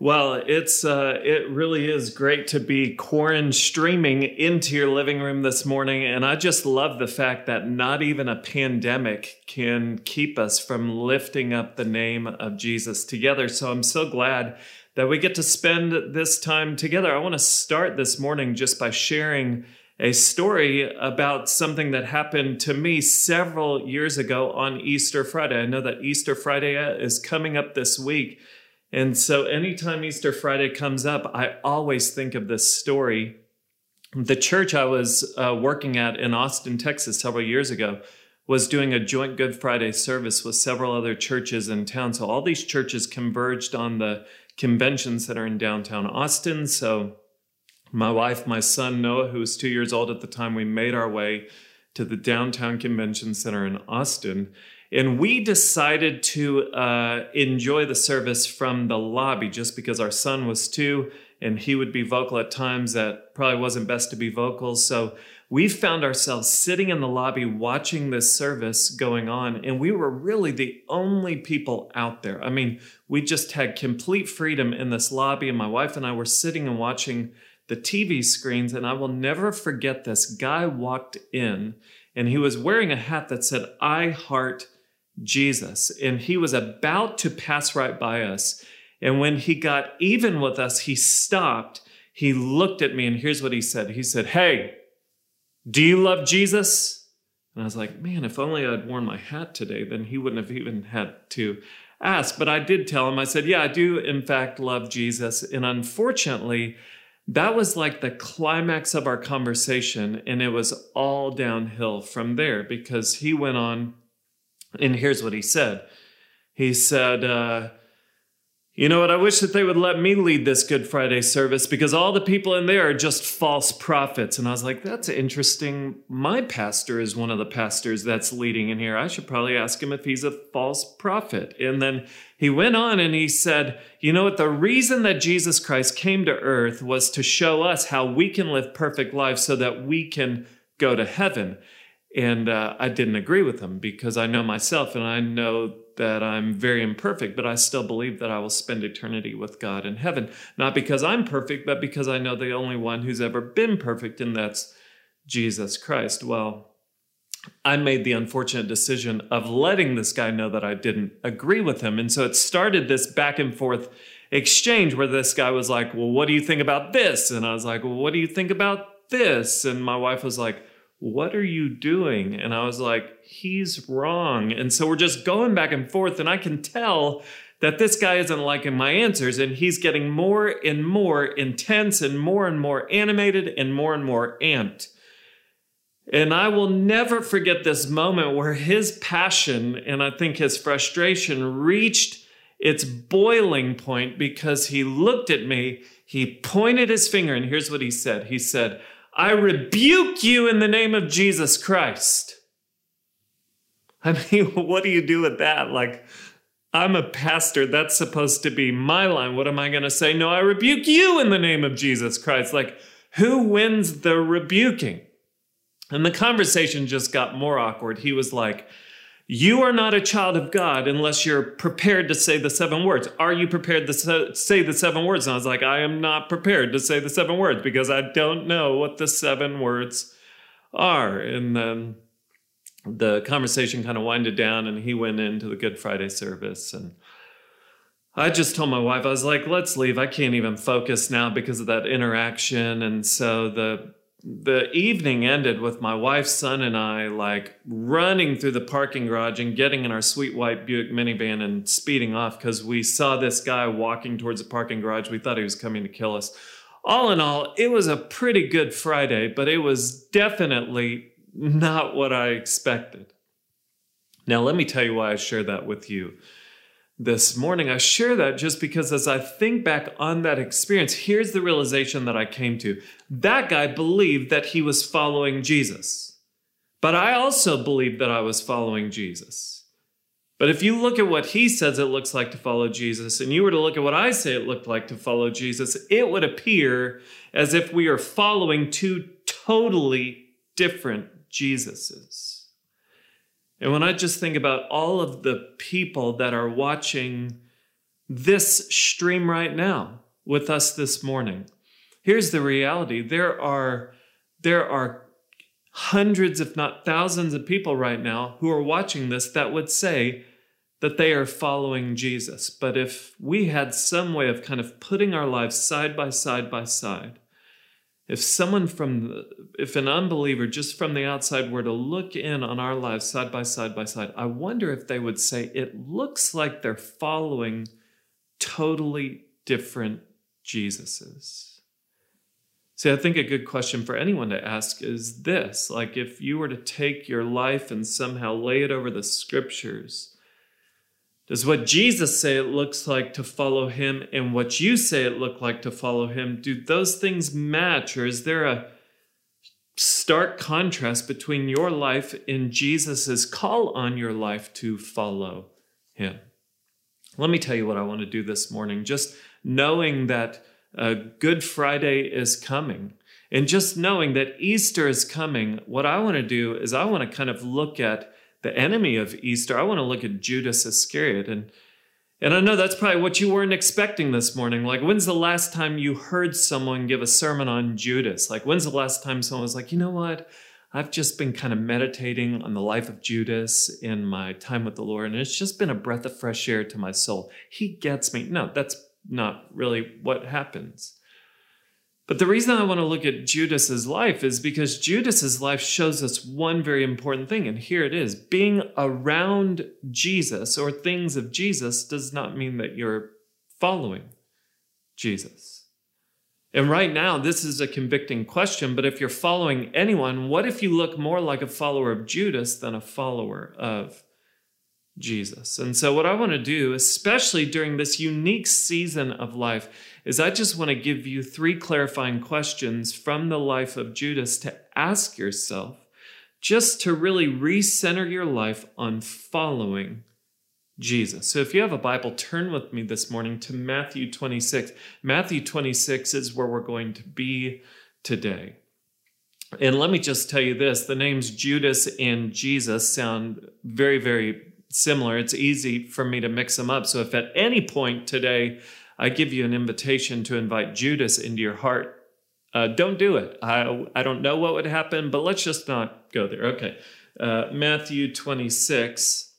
Well, it's uh, it really is great to be quarantine streaming into your living room this morning, and I just love the fact that not even a pandemic can keep us from lifting up the name of Jesus together. So I'm so glad that we get to spend this time together. I want to start this morning just by sharing a story about something that happened to me several years ago on Easter Friday. I know that Easter Friday is coming up this week. And so anytime Easter Friday comes up, I always think of this story. The church I was uh, working at in Austin, Texas, several years ago was doing a joint Good Friday service with several other churches in town. So all these churches converged on the convention center in downtown Austin. So my wife, my son Noah, who was two years old at the time, we made our way to the downtown convention center in Austin. And we decided to uh, enjoy the service from the lobby just because our son was two and he would be vocal at times that probably wasn't best to be vocal. So we found ourselves sitting in the lobby watching this service going on, and we were really the only people out there. I mean, we just had complete freedom in this lobby, and my wife and I were sitting and watching the TV screens. And I will never forget this guy walked in, and he was wearing a hat that said, I heart Jesus. And he was about to pass right by us. And when he got even with us, he stopped. He looked at me, and here's what he said He said, Hey, do you love Jesus? And I was like, Man, if only I'd worn my hat today, then he wouldn't have even had to ask. But I did tell him, I said, Yeah, I do, in fact, love Jesus. And unfortunately, that was like the climax of our conversation. And it was all downhill from there because he went on and here's what he said He said, uh, You know what? I wish that they would let me lead this Good Friday service because all the people in there are just false prophets. And I was like, That's interesting. My pastor is one of the pastors that's leading in here. I should probably ask him if he's a false prophet. And then he went on and he said, You know what? The reason that Jesus Christ came to earth was to show us how we can live perfect lives so that we can go to heaven. And uh, I didn't agree with him because I know myself and I know that I'm very imperfect, but I still believe that I will spend eternity with God in heaven. Not because I'm perfect, but because I know the only one who's ever been perfect, and that's Jesus Christ. Well, I made the unfortunate decision of letting this guy know that I didn't agree with him. And so it started this back and forth exchange where this guy was like, Well, what do you think about this? And I was like, Well, what do you think about this? And my wife was like, what are you doing? And I was like, he's wrong. And so we're just going back and forth. And I can tell that this guy isn't liking my answers. And he's getting more and more intense and more and more animated and more and more amped. And I will never forget this moment where his passion and I think his frustration reached its boiling point because he looked at me, he pointed his finger, and here's what he said He said, I rebuke you in the name of Jesus Christ. I mean, what do you do with that? Like, I'm a pastor. That's supposed to be my line. What am I going to say? No, I rebuke you in the name of Jesus Christ. Like, who wins the rebuking? And the conversation just got more awkward. He was like, you are not a child of God unless you're prepared to say the seven words. Are you prepared to say the seven words? And I was like, I am not prepared to say the seven words because I don't know what the seven words are. And then the conversation kind of winded down and he went into the Good Friday service. And I just told my wife, I was like, let's leave. I can't even focus now because of that interaction. And so the the evening ended with my wife, son, and I like running through the parking garage and getting in our sweet white Buick minivan and speeding off because we saw this guy walking towards the parking garage. We thought he was coming to kill us. All in all, it was a pretty good Friday, but it was definitely not what I expected. Now, let me tell you why I share that with you this morning. I share that just because as I think back on that experience, here's the realization that I came to. That guy believed that he was following Jesus. But I also believed that I was following Jesus. But if you look at what he says it looks like to follow Jesus, and you were to look at what I say it looked like to follow Jesus, it would appear as if we are following two totally different Jesuses. And when I just think about all of the people that are watching this stream right now with us this morning. Here's the reality there are, there are hundreds, if not thousands, of people right now who are watching this that would say that they are following Jesus. But if we had some way of kind of putting our lives side by side by side, if someone from the, if an unbeliever just from the outside were to look in on our lives side by side by side i wonder if they would say it looks like they're following totally different jesuses see i think a good question for anyone to ask is this like if you were to take your life and somehow lay it over the scriptures does what Jesus say it looks like to follow him and what you say it looked like to follow him, do those things match or is there a stark contrast between your life and Jesus's call on your life to follow him? Let me tell you what I want to do this morning. Just knowing that Good Friday is coming and just knowing that Easter is coming, what I want to do is I want to kind of look at the enemy of Easter, I want to look at Judas Iscariot. And, and I know that's probably what you weren't expecting this morning. Like, when's the last time you heard someone give a sermon on Judas? Like, when's the last time someone was like, you know what? I've just been kind of meditating on the life of Judas in my time with the Lord, and it's just been a breath of fresh air to my soul. He gets me. No, that's not really what happens. But the reason I want to look at Judas's life is because Judas's life shows us one very important thing and here it is. Being around Jesus or things of Jesus does not mean that you're following Jesus. And right now this is a convicting question, but if you're following anyone, what if you look more like a follower of Judas than a follower of Jesus. And so, what I want to do, especially during this unique season of life, is I just want to give you three clarifying questions from the life of Judas to ask yourself, just to really recenter your life on following Jesus. So, if you have a Bible, turn with me this morning to Matthew 26. Matthew 26 is where we're going to be today. And let me just tell you this the names Judas and Jesus sound very, very similar, it's easy for me to mix them up. So if at any point today I give you an invitation to invite Judas into your heart, uh, don't do it. I, I don't know what would happen, but let's just not go there. Okay. Uh, Matthew 26,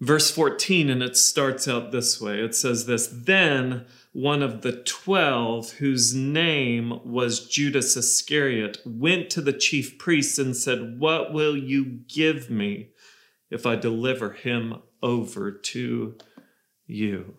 verse 14, and it starts out this way it says this Then one of the twelve, whose name was Judas Iscariot, went to the chief priests and said, What will you give me? If I deliver him over to you.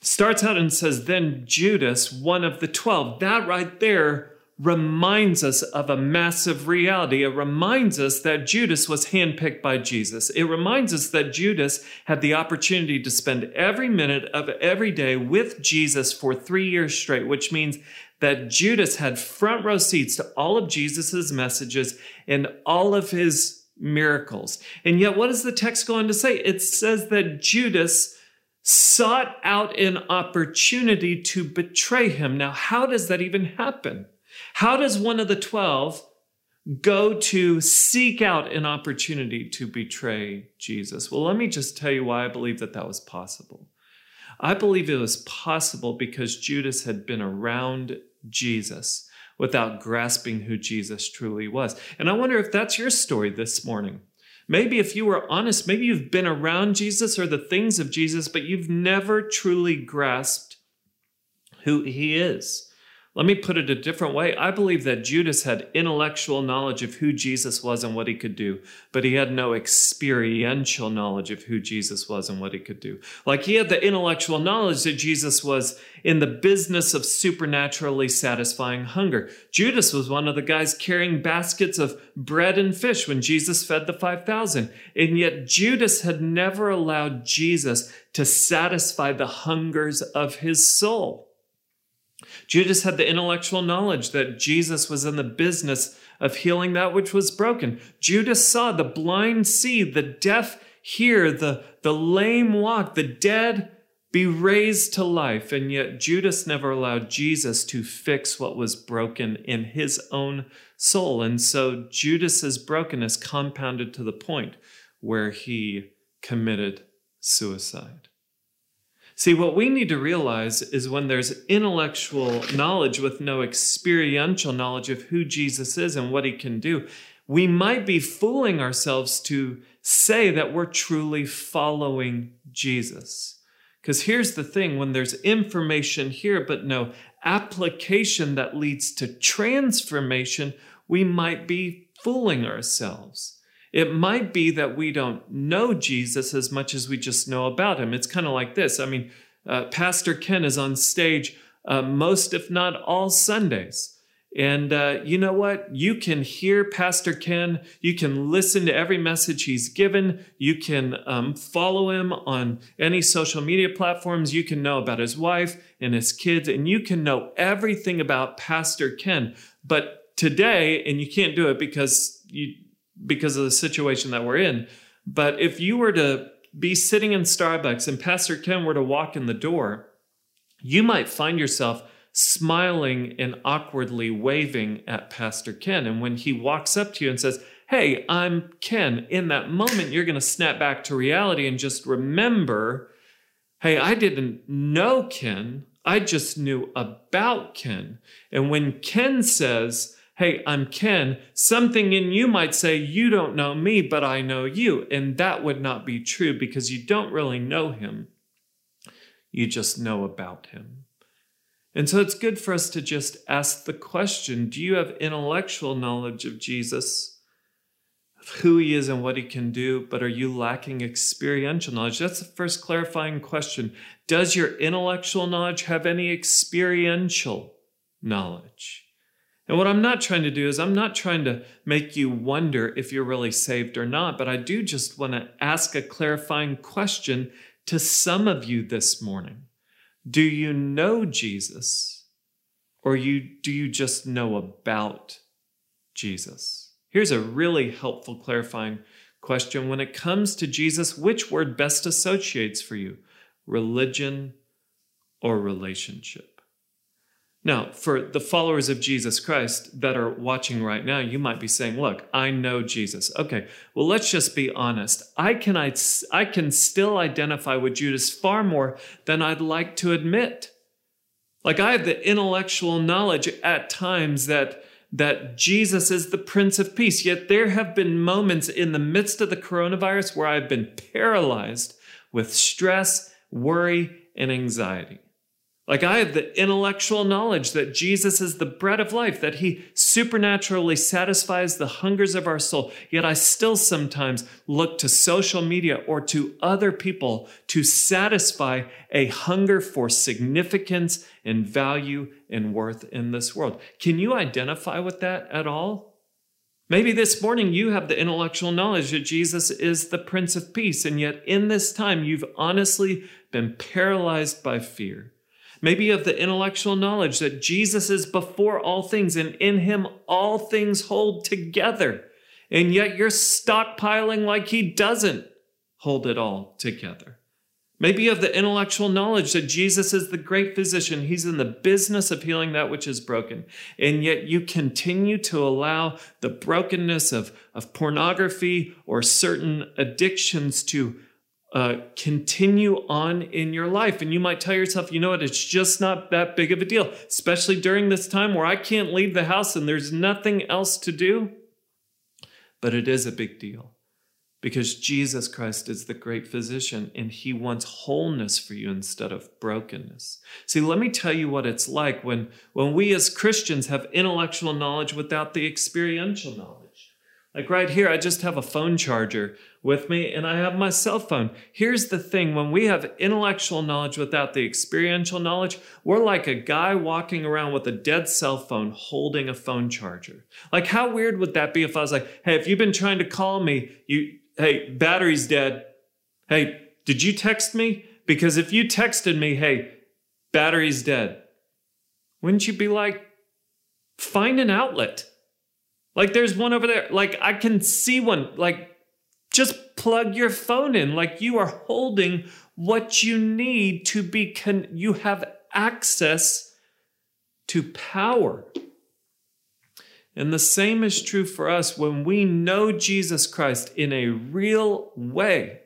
Starts out and says, Then Judas, one of the twelve. That right there reminds us of a massive reality. It reminds us that Judas was handpicked by Jesus. It reminds us that Judas had the opportunity to spend every minute of every day with Jesus for three years straight, which means that Judas had front row seats to all of Jesus's messages and all of his miracles. And yet, what does the text go on to say? It says that Judas sought out an opportunity to betray him. Now, how does that even happen? How does one of the 12 go to seek out an opportunity to betray Jesus? Well, let me just tell you why I believe that that was possible. I believe it was possible because Judas had been around Jesus without grasping who Jesus truly was. And I wonder if that's your story this morning. Maybe if you were honest, maybe you've been around Jesus or the things of Jesus, but you've never truly grasped who he is. Let me put it a different way. I believe that Judas had intellectual knowledge of who Jesus was and what he could do, but he had no experiential knowledge of who Jesus was and what he could do. Like he had the intellectual knowledge that Jesus was in the business of supernaturally satisfying hunger. Judas was one of the guys carrying baskets of bread and fish when Jesus fed the 5,000. And yet Judas had never allowed Jesus to satisfy the hungers of his soul. Judas had the intellectual knowledge that Jesus was in the business of healing that which was broken. Judas saw the blind see, the deaf hear, the, the lame walk, the dead be raised to life. And yet Judas never allowed Jesus to fix what was broken in his own soul. And so Judas's brokenness compounded to the point where he committed suicide. See, what we need to realize is when there's intellectual knowledge with no experiential knowledge of who Jesus is and what he can do, we might be fooling ourselves to say that we're truly following Jesus. Because here's the thing when there's information here, but no application that leads to transformation, we might be fooling ourselves. It might be that we don't know Jesus as much as we just know about him. It's kind of like this. I mean, uh, Pastor Ken is on stage uh, most, if not all, Sundays. And uh, you know what? You can hear Pastor Ken. You can listen to every message he's given. You can um, follow him on any social media platforms. You can know about his wife and his kids, and you can know everything about Pastor Ken. But today, and you can't do it because you because of the situation that we're in. But if you were to be sitting in Starbucks and Pastor Ken were to walk in the door, you might find yourself smiling and awkwardly waving at Pastor Ken. And when he walks up to you and says, Hey, I'm Ken, in that moment, you're going to snap back to reality and just remember, Hey, I didn't know Ken. I just knew about Ken. And when Ken says, Hey, I'm Ken, something in you might say, You don't know me, but I know you. And that would not be true because you don't really know him. You just know about him. And so it's good for us to just ask the question Do you have intellectual knowledge of Jesus, of who he is and what he can do, but are you lacking experiential knowledge? That's the first clarifying question. Does your intellectual knowledge have any experiential knowledge? And what I'm not trying to do is, I'm not trying to make you wonder if you're really saved or not, but I do just want to ask a clarifying question to some of you this morning. Do you know Jesus or you, do you just know about Jesus? Here's a really helpful clarifying question. When it comes to Jesus, which word best associates for you? Religion or relationship? Now, for the followers of Jesus Christ that are watching right now, you might be saying, Look, I know Jesus. Okay, well, let's just be honest. I can, I, I can still identify with Judas far more than I'd like to admit. Like, I have the intellectual knowledge at times that, that Jesus is the Prince of Peace, yet there have been moments in the midst of the coronavirus where I've been paralyzed with stress, worry, and anxiety. Like I have the intellectual knowledge that Jesus is the bread of life, that he supernaturally satisfies the hungers of our soul. Yet I still sometimes look to social media or to other people to satisfy a hunger for significance and value and worth in this world. Can you identify with that at all? Maybe this morning you have the intellectual knowledge that Jesus is the Prince of Peace, and yet in this time you've honestly been paralyzed by fear. Maybe of the intellectual knowledge that Jesus is before all things and in him all things hold together. And yet you're stockpiling like he doesn't hold it all together. Maybe of the intellectual knowledge that Jesus is the great physician. He's in the business of healing that which is broken. And yet you continue to allow the brokenness of, of pornography or certain addictions to uh, continue on in your life. And you might tell yourself, you know what, it's just not that big of a deal, especially during this time where I can't leave the house and there's nothing else to do. But it is a big deal because Jesus Christ is the great physician and he wants wholeness for you instead of brokenness. See, let me tell you what it's like when, when we as Christians have intellectual knowledge without the experiential knowledge. Like right here, I just have a phone charger with me and I have my cell phone. Here's the thing when we have intellectual knowledge without the experiential knowledge, we're like a guy walking around with a dead cell phone holding a phone charger. Like, how weird would that be if I was like, hey, if you've been trying to call me, you, hey, battery's dead. Hey, did you text me? Because if you texted me, hey, battery's dead, wouldn't you be like, find an outlet? Like there's one over there. Like I can see one. Like just plug your phone in. Like you are holding what you need to be con- you have access to power. And the same is true for us when we know Jesus Christ in a real way.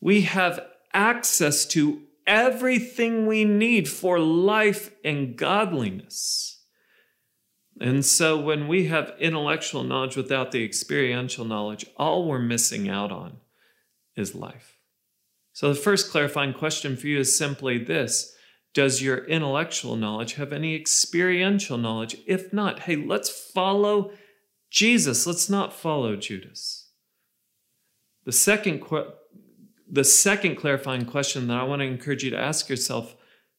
We have access to everything we need for life and godliness. And so when we have intellectual knowledge without the experiential knowledge, all we're missing out on is life. So the first clarifying question for you is simply this Does your intellectual knowledge have any experiential knowledge? If not, hey, let's follow Jesus. Let's not follow Judas. The second, the second clarifying question that I want to encourage you to ask yourself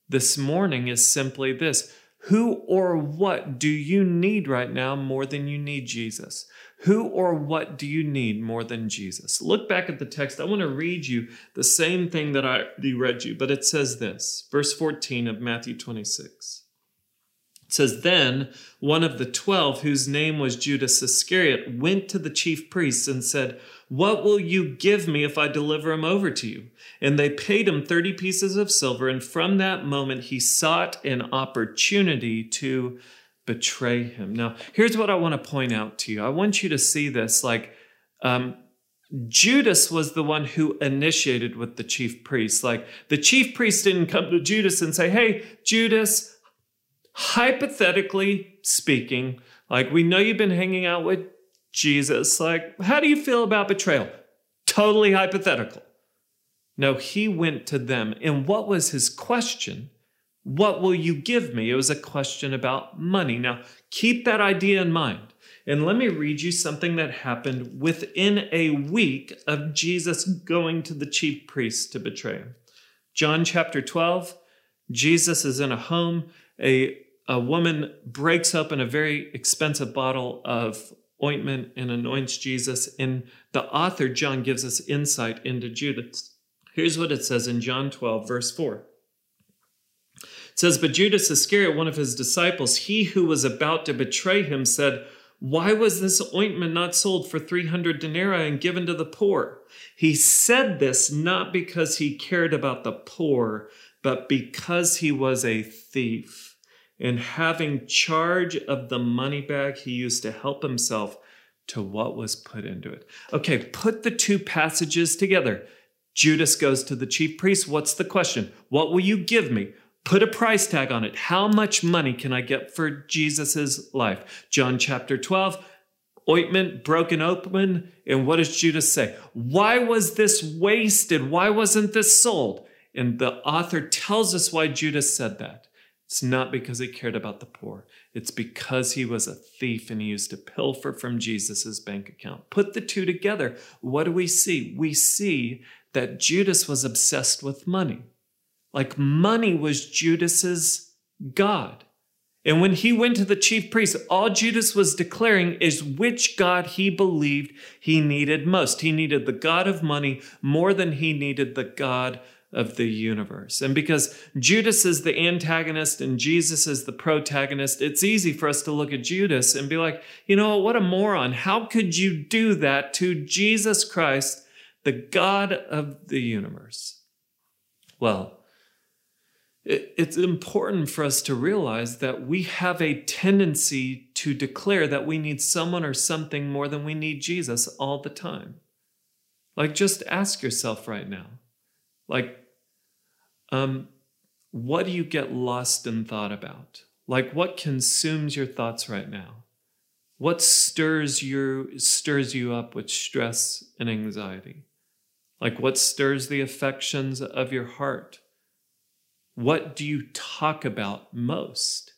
this morning is simply this who or what do you need right now more than you need Jesus? Who or what do you need more than Jesus? Look back at the text. I want to read you the same thing that I read you, but it says this verse 14 of Matthew 26. It says, Then one of the twelve, whose name was Judas Iscariot, went to the chief priests and said, What will you give me if I deliver him over to you? And they paid him 30 pieces of silver. And from that moment, he sought an opportunity to betray him. Now, here's what I want to point out to you. I want you to see this like, um, Judas was the one who initiated with the chief priests. Like the chief priest didn't come to Judas and say, Hey, Judas, hypothetically speaking, like we know you've been hanging out with Jesus, like how do you feel about betrayal? Totally hypothetical. No, he went to them. And what was his question? What will you give me? It was a question about money. Now, keep that idea in mind. And let me read you something that happened within a week of Jesus going to the chief priests to betray him. John chapter 12, Jesus is in a home. A a woman breaks open a very expensive bottle of ointment and anoints Jesus. And the author, John, gives us insight into Judas. Here's what it says in John 12, verse 4. It says, But Judas Iscariot, one of his disciples, he who was about to betray him, said, Why was this ointment not sold for 300 denarii and given to the poor? He said this not because he cared about the poor, but because he was a thief and having charge of the money bag he used to help himself to what was put into it. Okay, put the two passages together. Judas goes to the chief priest. What's the question? What will you give me? Put a price tag on it. How much money can I get for Jesus's life? John chapter 12, ointment broken open. And what does Judas say? Why was this wasted? Why wasn't this sold? And the author tells us why Judas said that. It's not because he cared about the poor. It's because he was a thief and he used to pilfer from Jesus' bank account. Put the two together. What do we see? We see that Judas was obsessed with money. Like money was Judas's God. And when he went to the chief priest, all Judas was declaring is which God he believed he needed most. He needed the God of money more than he needed the God of the universe. And because Judas is the antagonist and Jesus is the protagonist, it's easy for us to look at Judas and be like, you know, what a moron. How could you do that to Jesus Christ, the God of the universe? Well, it's important for us to realize that we have a tendency to declare that we need someone or something more than we need Jesus all the time. Like, just ask yourself right now, like, um, what do you get lost in thought about? Like what consumes your thoughts right now? What stirs you stirs you up with stress and anxiety? Like what stirs the affections of your heart? What do you talk about most?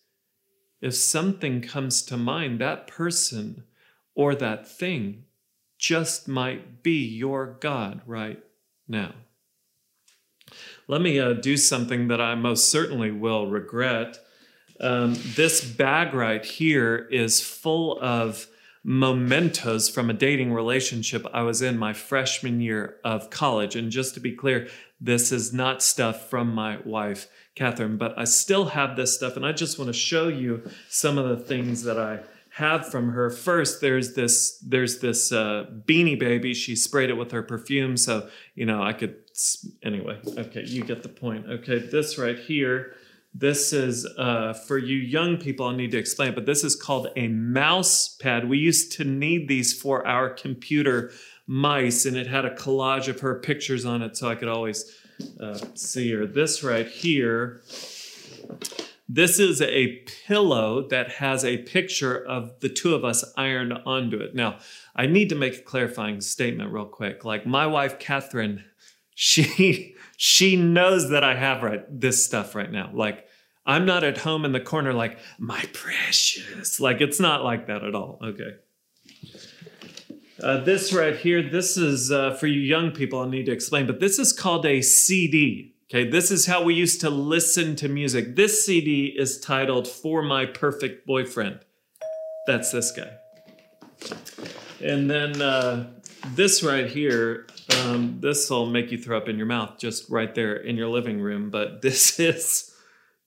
If something comes to mind, that person or that thing just might be your God right now. Let me uh, do something that I most certainly will regret. Um, this bag right here is full of mementos from a dating relationship I was in my freshman year of college. And just to be clear, this is not stuff from my wife, Catherine, but I still have this stuff. And I just want to show you some of the things that I have from her. First, there's this there's this uh, beanie baby. She sprayed it with her perfume, so you know I could. Anyway, okay, you get the point. Okay, this right here. This is uh, for you young people. I need to explain, but this is called a mouse pad. We used to need these for our computer mice, and it had a collage of her pictures on it, so I could always uh, see her. This right here, this is a pillow that has a picture of the two of us ironed onto it. Now, I need to make a clarifying statement real quick. Like my wife, Catherine, she she knows that I have right this stuff right now. Like I'm not at home in the corner like my precious. Like it's not like that at all. Okay. Uh, this right here, this is uh, for you young people, I need to explain, but this is called a CD. Okay, this is how we used to listen to music. This CD is titled For My Perfect Boyfriend. That's this guy. And then uh, this right here, um, this will make you throw up in your mouth just right there in your living room. But this is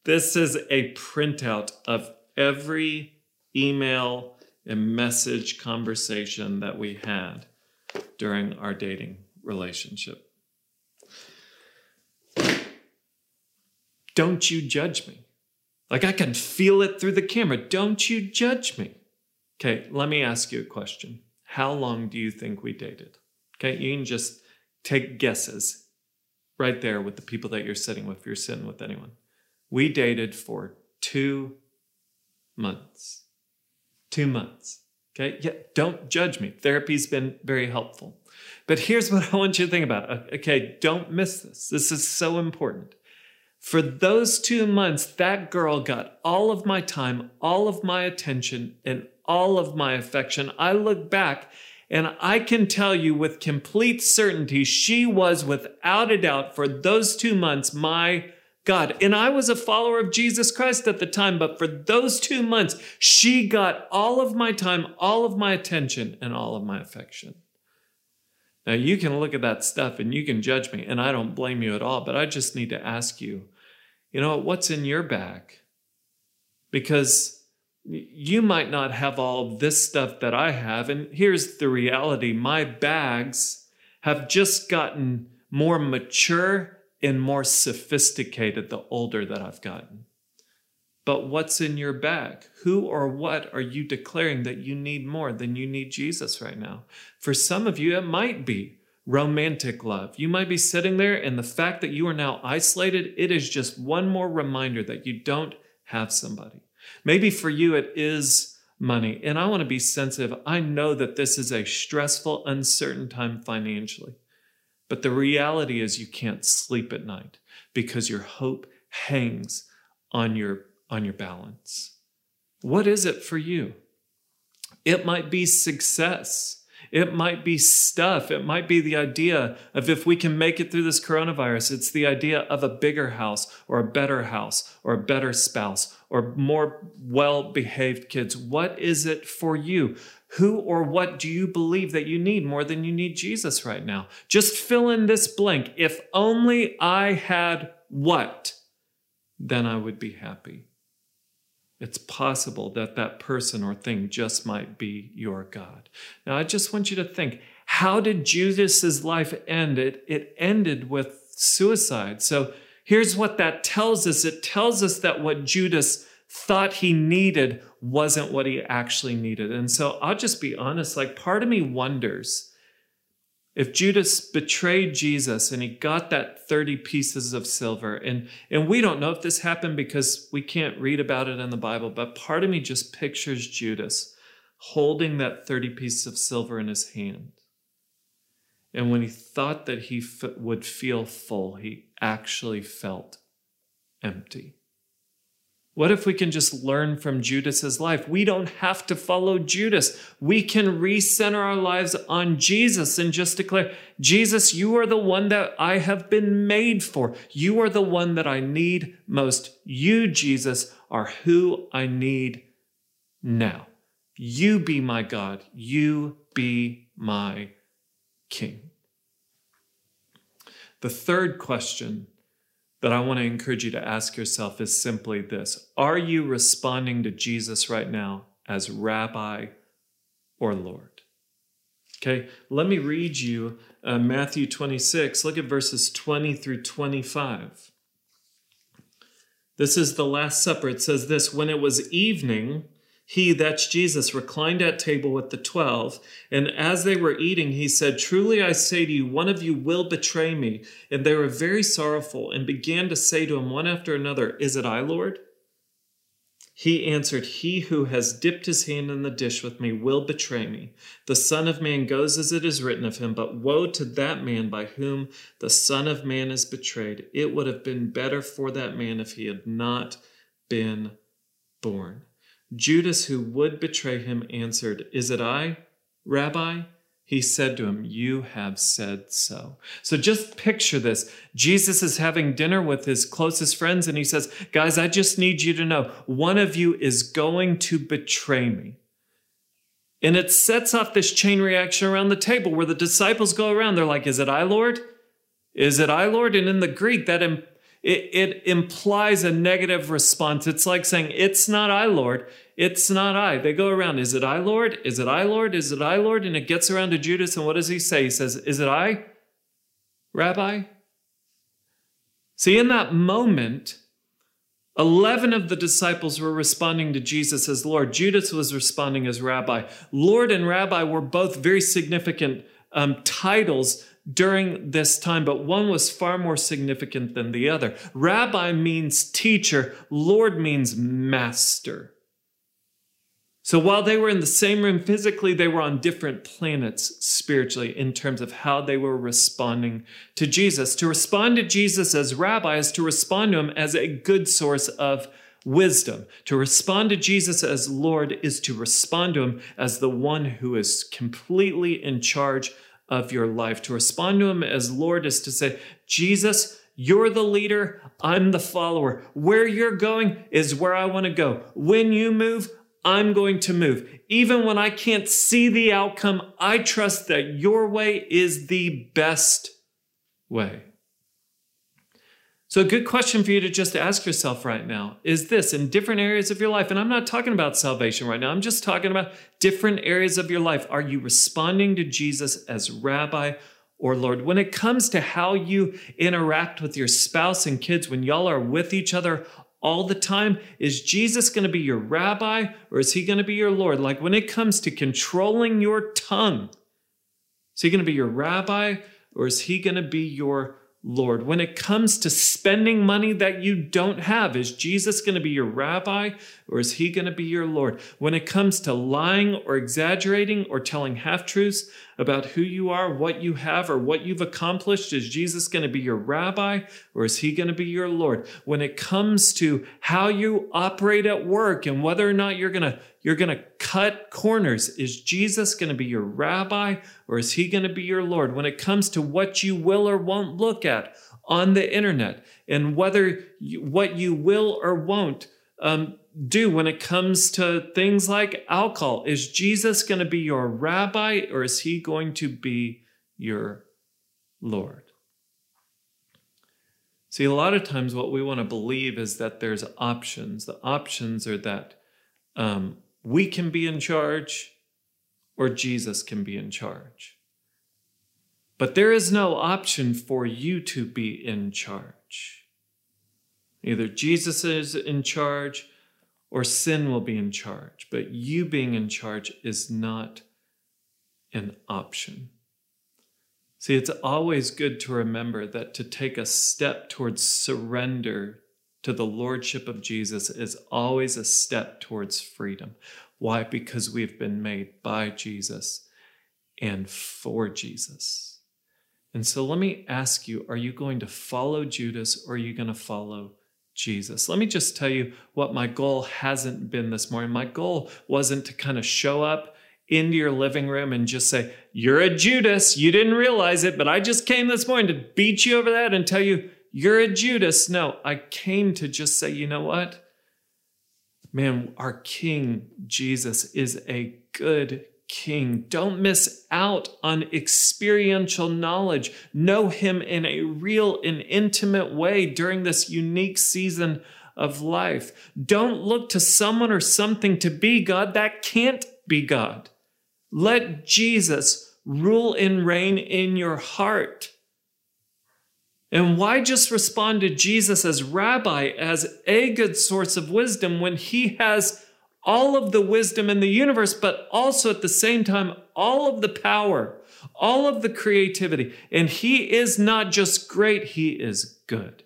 this is a printout of every email and message conversation that we had during our dating relationship. Don't you judge me. Like I can feel it through the camera. Don't you judge me. Okay, let me ask you a question. How long do you think we dated? Okay, you can just take guesses right there with the people that you're sitting with, if you're sitting with anyone. We dated for two months. Two months. Okay, yeah, don't judge me. Therapy's been very helpful. But here's what I want you to think about. Okay, don't miss this. This is so important. For those two months, that girl got all of my time, all of my attention, and all of my affection. I look back and I can tell you with complete certainty, she was without a doubt for those two months my God. And I was a follower of Jesus Christ at the time, but for those two months, she got all of my time, all of my attention, and all of my affection. Now, you can look at that stuff and you can judge me, and I don't blame you at all, but I just need to ask you, you know, what's in your bag? Because you might not have all this stuff that I have. And here's the reality my bags have just gotten more mature and more sophisticated the older that I've gotten. But what's in your bag? Who or what are you declaring that you need more than you need Jesus right now? For some of you, it might be romantic love. You might be sitting there, and the fact that you are now isolated, it is just one more reminder that you don't have somebody. Maybe for you, it is money. And I want to be sensitive. I know that this is a stressful, uncertain time financially. But the reality is you can't sleep at night because your hope hangs on your, on your balance. What is it for you? It might be success. It might be stuff. It might be the idea of if we can make it through this coronavirus, it's the idea of a bigger house or a better house or a better spouse or more well behaved kids. What is it for you? Who or what do you believe that you need more than you need Jesus right now? Just fill in this blank. If only I had what, then I would be happy. It's possible that that person or thing just might be your God. Now, I just want you to think how did Judas's life end? It, it ended with suicide. So here's what that tells us it tells us that what Judas thought he needed wasn't what he actually needed. And so I'll just be honest like, part of me wonders if Judas betrayed Jesus and he got that 30 pieces of silver, and, and we don't know if this happened because we can't read about it in the Bible, but part of me just pictures Judas holding that 30 pieces of silver in his hand. And when he thought that he f- would feel full, he actually felt empty. What if we can just learn from Judas's life? We don't have to follow Judas. We can recenter our lives on Jesus and just declare, Jesus, you are the one that I have been made for. You are the one that I need most. You, Jesus, are who I need now. You be my God. You be my King. The third question that I want to encourage you to ask yourself is simply this Are you responding to Jesus right now as Rabbi or Lord? Okay, let me read you uh, Matthew 26. Look at verses 20 through 25. This is the Last Supper. It says this When it was evening, He, that's Jesus, reclined at table with the twelve, and as they were eating, he said, Truly I say to you, one of you will betray me. And they were very sorrowful, and began to say to him one after another, Is it I, Lord? He answered, He who has dipped his hand in the dish with me will betray me. The Son of Man goes as it is written of him, but woe to that man by whom the Son of Man is betrayed. It would have been better for that man if he had not been born. Judas, who would betray him, answered, Is it I, Rabbi? He said to him, You have said so. So just picture this. Jesus is having dinner with his closest friends, and he says, Guys, I just need you to know one of you is going to betray me. And it sets off this chain reaction around the table where the disciples go around. They're like, Is it I, Lord? Is it I, Lord? And in the Greek, that it, it implies a negative response. It's like saying, It's not I, Lord. It's not I. They go around, Is it I, Lord? Is it I, Lord? Is it I, Lord? And it gets around to Judas, and what does he say? He says, Is it I, Rabbi? See, in that moment, 11 of the disciples were responding to Jesus as Lord. Judas was responding as Rabbi. Lord and Rabbi were both very significant um, titles during this time, but one was far more significant than the other. Rabbi means teacher, Lord means master. So while they were in the same room physically, they were on different planets spiritually in terms of how they were responding to Jesus. To respond to Jesus as rabbi is to respond to him as a good source of wisdom. To respond to Jesus as Lord is to respond to him as the one who is completely in charge of your life. To respond to Him as Lord is to say, Jesus, you're the leader, I'm the follower. Where you're going is where I want to go. When you move, I'm going to move. Even when I can't see the outcome, I trust that your way is the best way. So, a good question for you to just ask yourself right now is this in different areas of your life, and I'm not talking about salvation right now, I'm just talking about different areas of your life. Are you responding to Jesus as rabbi or Lord? When it comes to how you interact with your spouse and kids, when y'all are with each other all the time, is Jesus going to be your rabbi or is he going to be your Lord? Like when it comes to controlling your tongue, is he going to be your rabbi or is he going to be your Lord. When it comes to spending money that you don't have, is Jesus going to be your rabbi or is he going to be your Lord? When it comes to lying or exaggerating or telling half truths about who you are, what you have, or what you've accomplished, is Jesus going to be your rabbi or is he going to be your Lord? When it comes to how you operate at work and whether or not you're going to you're going to cut corners. Is Jesus going to be your rabbi or is he going to be your Lord? When it comes to what you will or won't look at on the internet and whether you, what you will or won't um, do when it comes to things like alcohol, is Jesus going to be your rabbi or is he going to be your Lord? See, a lot of times what we want to believe is that there's options. The options are that um, we can be in charge or Jesus can be in charge. But there is no option for you to be in charge. Either Jesus is in charge or sin will be in charge. But you being in charge is not an option. See, it's always good to remember that to take a step towards surrender to the Lordship of Jesus is always a step towards freedom. Why? Because we've been made by Jesus and for Jesus. And so let me ask you are you going to follow Judas or are you going to follow Jesus? Let me just tell you what my goal hasn't been this morning. My goal wasn't to kind of show up into your living room and just say, You're a Judas. You didn't realize it, but I just came this morning to beat you over that and tell you you're a Judas. No, I came to just say, you know what? Man, our King Jesus is a good King. Don't miss out on experiential knowledge. Know Him in a real and intimate way during this unique season of life. Don't look to someone or something to be God. That can't be God. Let Jesus rule and reign in your heart. And why just respond to Jesus as rabbi, as a good source of wisdom, when he has all of the wisdom in the universe, but also at the same time, all of the power, all of the creativity. And He is not just great, He is good.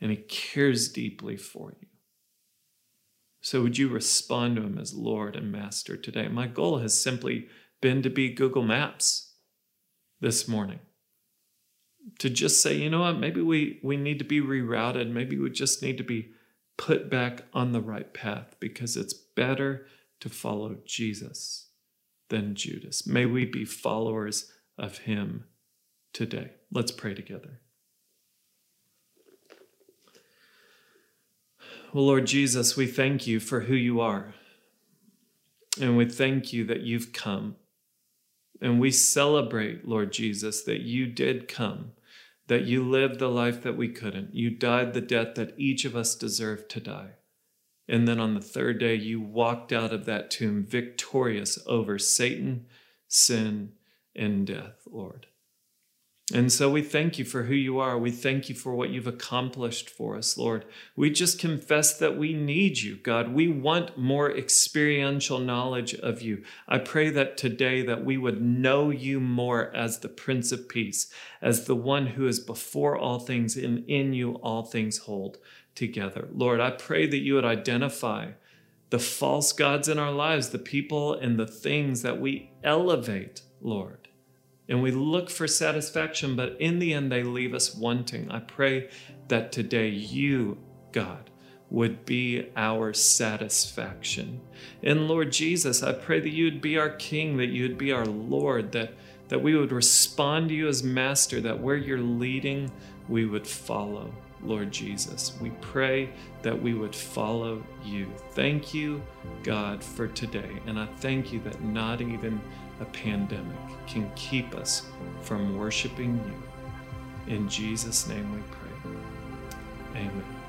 And He cares deeply for you. So, would you respond to Him as Lord and Master today? My goal has simply been to be Google Maps this morning. To just say, you know what, maybe we, we need to be rerouted. Maybe we just need to be put back on the right path because it's better to follow Jesus than Judas. May we be followers of him today. Let's pray together. Well, Lord Jesus, we thank you for who you are. And we thank you that you've come. And we celebrate, Lord Jesus, that you did come that you lived the life that we couldn't. You died the death that each of us deserved to die. And then on the third day, you walked out of that tomb victorious over Satan, sin, and death, Lord. And so we thank you for who you are. We thank you for what you've accomplished for us, Lord. We just confess that we need you, God. We want more experiential knowledge of you. I pray that today that we would know you more as the Prince of Peace, as the one who is before all things and in you all things hold together. Lord, I pray that you would identify the false gods in our lives, the people and the things that we elevate, Lord and we look for satisfaction, but in the end, they leave us wanting. I pray that today you, God, would be our satisfaction. And Lord Jesus, I pray that you would be our King, that you would be our Lord, that, that we would respond to you as Master, that where you're leading, we would follow. Lord Jesus. We pray that we would follow you. Thank you, God, for today. And I thank you that not even a pandemic can keep us from worshiping you. In Jesus' name we pray. Amen.